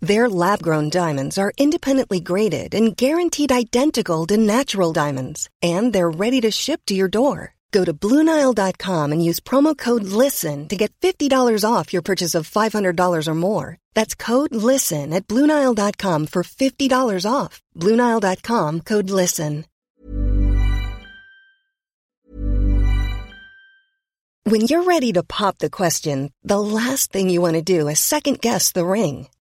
Their lab-grown diamonds are independently graded and guaranteed identical to natural diamonds, and they're ready to ship to your door. Go to BlueNile.com and use promo code LISTEN to get $50 off your purchase of $500 or more. That's code LISTEN at BlueNile.com for $50 off. BlueNile.com code LISTEN. When you're ready to pop the question, the last thing you want to do is second guess the ring.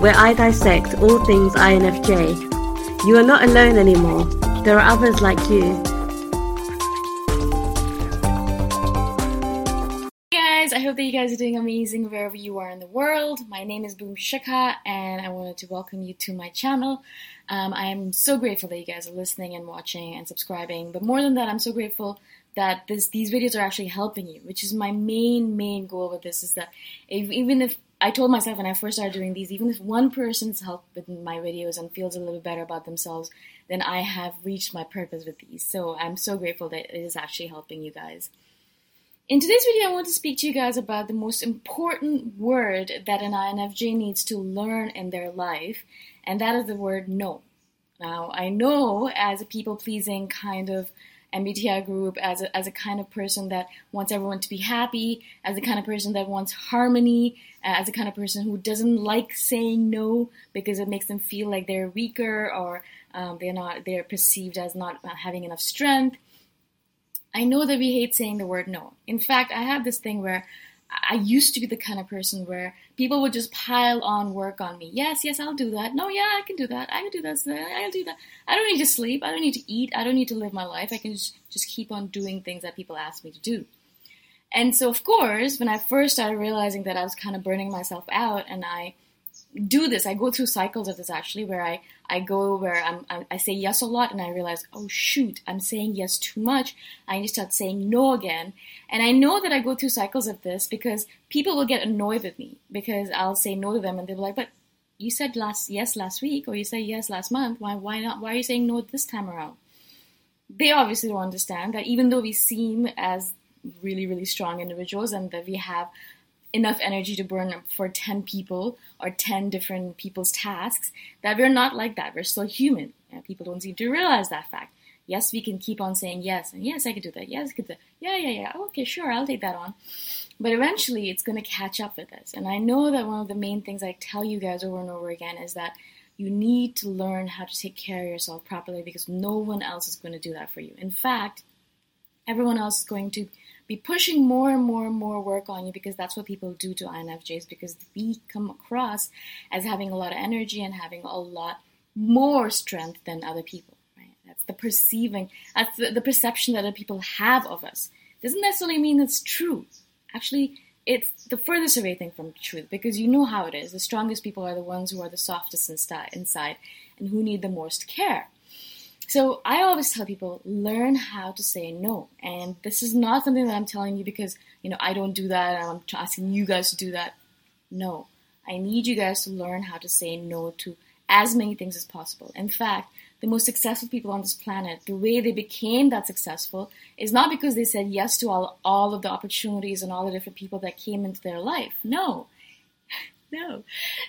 where I dissect all things INFJ. You are not alone anymore. There are others like you. Hey guys, I hope that you guys are doing amazing wherever you are in the world. My name is Boom Shikha, and I wanted to welcome you to my channel. Um, I am so grateful that you guys are listening and watching and subscribing, but more than that, I'm so grateful that this, these videos are actually helping you, which is my main, main goal with this is that if, even if I told myself when I first started doing these, even if one person's helped with my videos and feels a little better about themselves, then I have reached my purpose with these. So I'm so grateful that it is actually helping you guys. In today's video, I want to speak to you guys about the most important word that an INFJ needs to learn in their life, and that is the word no. Now, I know as a people pleasing kind of MBTI group, as a, as a kind of person that wants everyone to be happy, as the kind of person that wants harmony, as a kind of person who doesn't like saying no because it makes them feel like they're weaker or um, they're not they're perceived as not having enough strength. I know that we hate saying the word no. In fact, I have this thing where I used to be the kind of person where people would just pile on work on me. Yes, yes, I'll do that. No, yeah, I can do that. I can do that. I'll do that. I don't need to sleep. I don't need to eat. I don't need to live my life. I can just, just keep on doing things that people ask me to do. And so, of course, when I first started realizing that I was kind of burning myself out and I do this. I go through cycles of this actually, where I, I go where I'm, I, I say yes a lot, and I realize, oh shoot, I'm saying yes too much. I need to start saying no again. And I know that I go through cycles of this because people will get annoyed with me because I'll say no to them, and they'll be like, but you said last yes last week, or you said yes last month. Why why not? Why are you saying no this time around? They obviously don't understand that even though we seem as really really strong individuals and that we have enough energy to burn for 10 people or 10 different people's tasks, that we're not like that. We're still human. People don't seem to realize that fact. Yes, we can keep on saying yes, and yes, I can do that. Yes, I can do that. Yeah, yeah, yeah. Okay, sure, I'll take that on. But eventually, it's going to catch up with us. And I know that one of the main things I tell you guys over and over again is that you need to learn how to take care of yourself properly because no one else is going to do that for you. In fact, everyone else is going to be pushing more and more and more work on you because that's what people do to INFJs because we come across as having a lot of energy and having a lot more strength than other people. Right? That's the perceiving, that's the, the perception that other people have of us. Doesn't necessarily mean it's true. Actually, it's the furthest away thing from truth because you know how it is. The strongest people are the ones who are the softest inside and who need the most care. So I always tell people learn how to say no. And this is not something that I'm telling you because, you know, I don't do that and I'm asking you guys to do that. No. I need you guys to learn how to say no to as many things as possible. In fact, the most successful people on this planet, the way they became that successful is not because they said yes to all, all of the opportunities and all the different people that came into their life. No. No.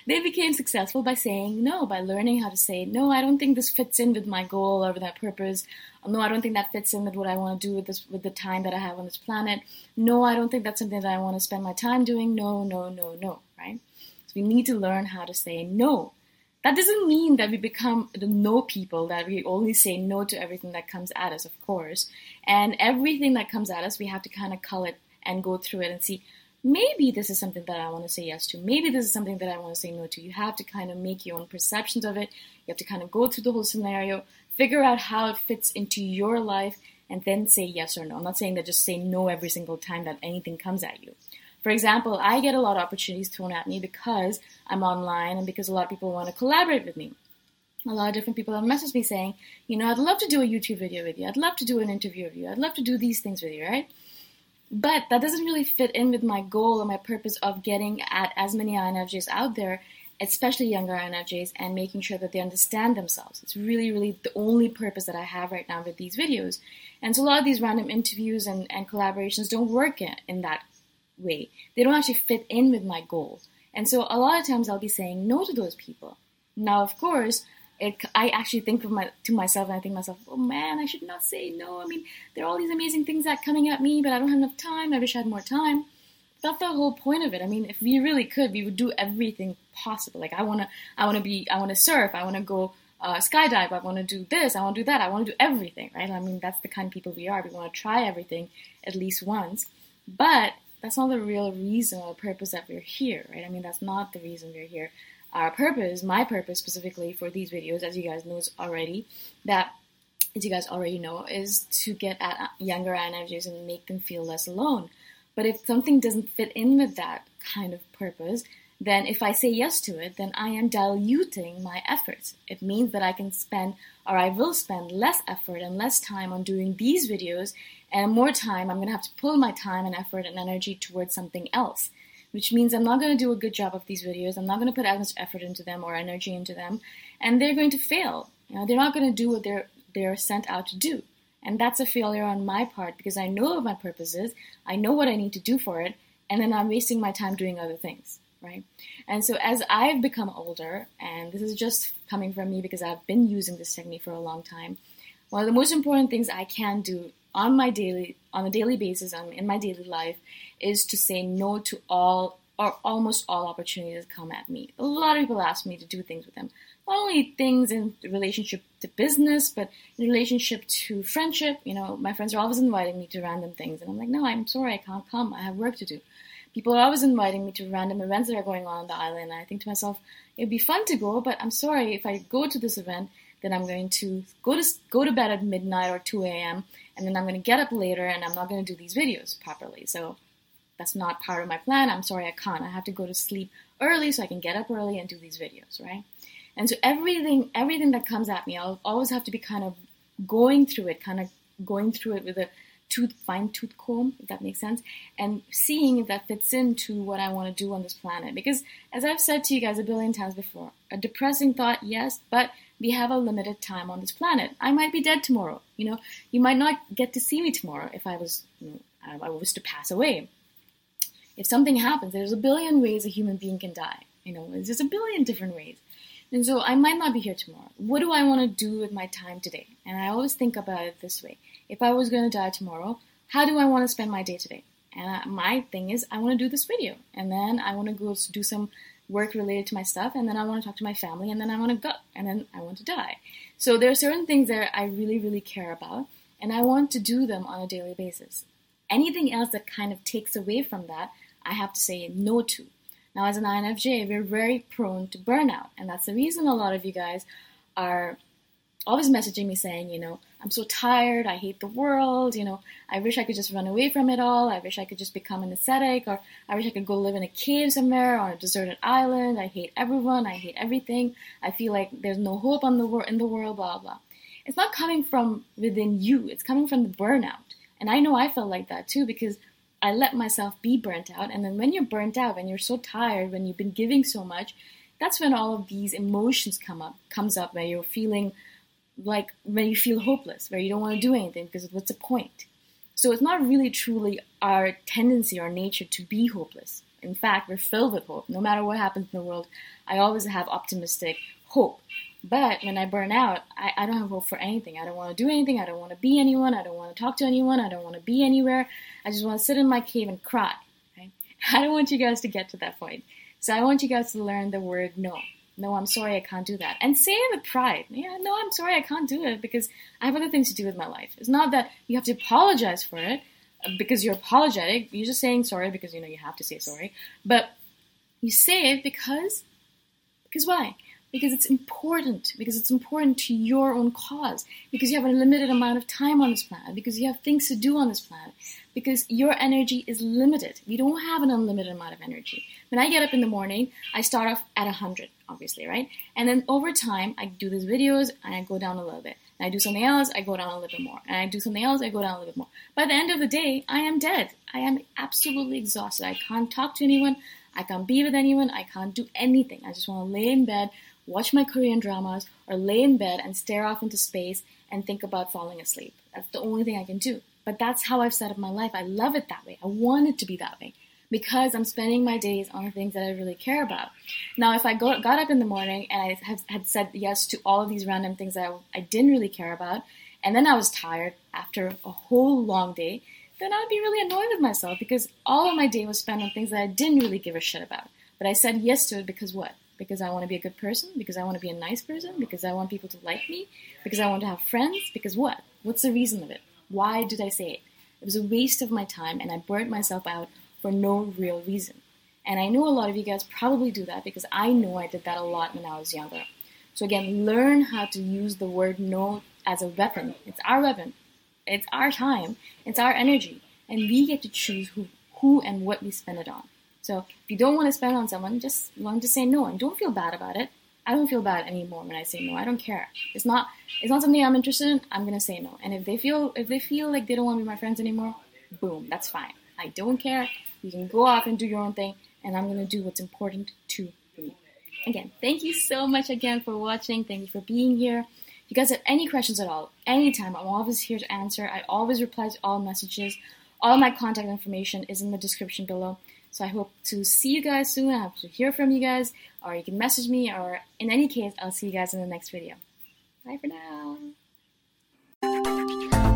They became successful by saying no, by learning how to say, no, I don't think this fits in with my goal or with that purpose. No, I don't think that fits in with what I want to do with this, with the time that I have on this planet. No, I don't think that's something that I want to spend my time doing. No, no, no, no, right? So we need to learn how to say no. That doesn't mean that we become the no people, that we only say no to everything that comes at us, of course. And everything that comes at us, we have to kind of cull it and go through it and see, maybe this is something that I want to say yes to. Maybe this is something that I want to say no to. You have to kind of make your own perceptions of it. You have to kind of go through the whole scenario, figure out how it fits into your life, and then say yes or no. I'm not saying that just say no every single time that anything comes at you. For example, I get a lot of opportunities thrown at me because I'm online and because a lot of people want to collaborate with me. A lot of different people have messaged me saying, you know, I'd love to do a YouTube video with you. I'd love to do an interview with you. I'd love to do these things with you, right? But that doesn't really fit in with my goal and my purpose of getting at as many INFJs out there, especially younger INFJs, and making sure that they understand themselves. It's really, really the only purpose that I have right now with these videos. And so a lot of these random interviews and, and collaborations don't work in, in that way. They don't actually fit in with my goal. And so a lot of times I'll be saying no to those people. Now, of course, it, I actually think of my to myself and I think myself, oh man, I should not say no. I mean, there are all these amazing things that coming at me, but I don't have enough time. I wish I had more time. That's the whole point of it. I mean, if we really could, we would do everything possible. Like I wanna, I wanna be, I wanna surf, I wanna go uh, skydive, I wanna do this, I wanna do that, I wanna do everything, right? I mean, that's the kind of people we are. We wanna try everything at least once, but that's not the real reason or purpose that we're here, right? I mean, that's not the reason we're here our purpose, my purpose specifically for these videos, as you guys know already, that as you guys already know, is to get at younger INFJs and make them feel less alone. But if something doesn't fit in with that kind of purpose, then if I say yes to it, then I am diluting my efforts. It means that I can spend, or I will spend less effort and less time on doing these videos, and more time, I'm going to have to pull my time and effort and energy towards something else which means I'm not going to do a good job of these videos. I'm not going to put as much effort into them or energy into them, and they're going to fail. You know, they're not going to do what they're they're sent out to do, and that's a failure on my part because I know what my purpose is. I know what I need to do for it, and then I'm wasting my time doing other things, right? And so as I've become older, and this is just coming from me because I've been using this technique for a long time. One of the most important things I can do on my daily on a daily basis um, in my daily life is to say no to all or almost all opportunities that come at me. A lot of people ask me to do things with them. Not only things in relationship to business, but in relationship to friendship. You know, my friends are always inviting me to random things, and I'm like, no, I'm sorry, I can't come. I have work to do. People are always inviting me to random events that are going on on the island, and I think to myself, it'd be fun to go, but I'm sorry if I go to this event, then I'm going to go to go to bed at midnight or 2 a.m. and then I'm going to get up later and I'm not going to do these videos properly. So that's not part of my plan. I'm sorry, I can't. I have to go to sleep early so I can get up early and do these videos, right? And so everything, everything that comes at me, I'll always have to be kind of going through it, kind of going through it with a tooth, fine tooth comb, if that makes sense, and seeing if that fits into what I want to do on this planet. Because as I've said to you guys a billion times before, a depressing thought, yes, but we have a limited time on this planet. I might be dead tomorrow. You know, you might not get to see me tomorrow if I was, you know, I was to pass away. If something happens, there's a billion ways a human being can die. You know, there's just a billion different ways. And so I might not be here tomorrow. What do I want to do with my time today? And I always think about it this way. If I was going to die tomorrow, how do I want to spend my day today? And I, my thing is, I want to do this video. And then I want to go do some work related to my stuff. And then I want to talk to my family. And then I want to go. And then I want to die. So there are certain things that I really, really care about. And I want to do them on a daily basis. Anything else that kind of takes away from that, I have to say no to. Now, as an INFJ, we're very prone to burnout, and that's the reason a lot of you guys are always messaging me saying, you know, I'm so tired, I hate the world, you know, I wish I could just run away from it all, I wish I could just become an ascetic, or I wish I could go live in a cave somewhere on a deserted island, I hate everyone, I hate everything, I feel like there's no hope on the wor- in the world, blah, blah. It's not coming from within you, it's coming from the burnout. And I know I felt like that too because I let myself be burnt out. And then when you're burnt out, when you're so tired, when you've been giving so much, that's when all of these emotions come up, comes up, where you're feeling like when you feel hopeless, where you don't want to do anything because what's the point? So it's not really truly our tendency or nature to be hopeless. In fact, we're filled with hope. No matter what happens in the world, I always have optimistic hope. But when I burn out, I, I don't have hope for anything. I don't want to do anything. I don't want to be anyone. I don't want to talk to anyone. I don't want to be anywhere. I just want to sit in my cave and cry. Right? I don't want you guys to get to that point. So I want you guys to learn the word no. No, I'm sorry, I can't do that. And say it with pride. Yeah, no, I'm sorry, I can't do it because I have other things to do with my life. It's not that you have to apologize for it uh, because you're apologetic. You're just saying sorry because you know you have to say sorry. But you say it because because why? Because it's important, because it's important to your own cause, because you have a limited amount of time on this planet, because you have things to do on this planet, because your energy is limited. You don't have an unlimited amount of energy. When I get up in the morning, I start off at 100, obviously, right? And then over time, I do these videos and I go down a little bit. And I do something else, I go down a little bit more. And I do something else, I go down a little bit more. By the end of the day, I am dead. I am absolutely exhausted. I can't talk to anyone. I can't be with anyone. I can't do anything. I just want to lay in bed watch my Korean dramas, or lay in bed and stare off into space and think about falling asleep. That's the only thing I can do. But that's how I've set up my life. I love it that way. I want it to be that way because I'm spending my days on things that I really care about. Now, if I go, got up in the morning and I have, had said yes to all of these random things that I, I didn't really care about, and then I was tired after a whole long day, then I'd be really annoyed with myself because all of my day was spent on things that I didn't really give a shit about. But I said yes to it because what? Because I want to be a good person, because I want to be a nice person, because I want people to like me, because I want to have friends, because what? What's the reason of it? Why did I say it? It was a waste of my time and I burnt myself out for no real reason. And I know a lot of you guys probably do that because I know I did that a lot when I was younger. So again, learn how to use the word no as a weapon. It's our weapon. It's our time. It's our energy. And we get to choose who, who and what we spend it on. So if you don't want to spend on someone, just learn to say no and don't feel bad about it. I don't feel bad anymore when I say no. I don't care. It's not it's not something I'm interested in. I'm gonna say no. And if they feel if they feel like they don't want to be my friends anymore, boom, that's fine. I don't care. You can go off and do your own thing, and I'm gonna do what's important to me. Again, thank you so much again for watching. Thank you for being here. If you guys have any questions at all, anytime, I'm always here to answer. I always reply to all messages. All my contact information is in the description below. So I hope to see you guys soon. I hope to hear from you guys, or you can message me, or in any case, I'll see you guys in the next video. Bye for now.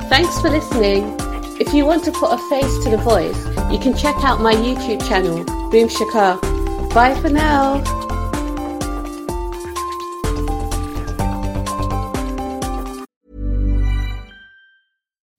Thanks for listening. If you want to put a face to the voice, you can check out my YouTube channel, Boom Shikha. Bye for now.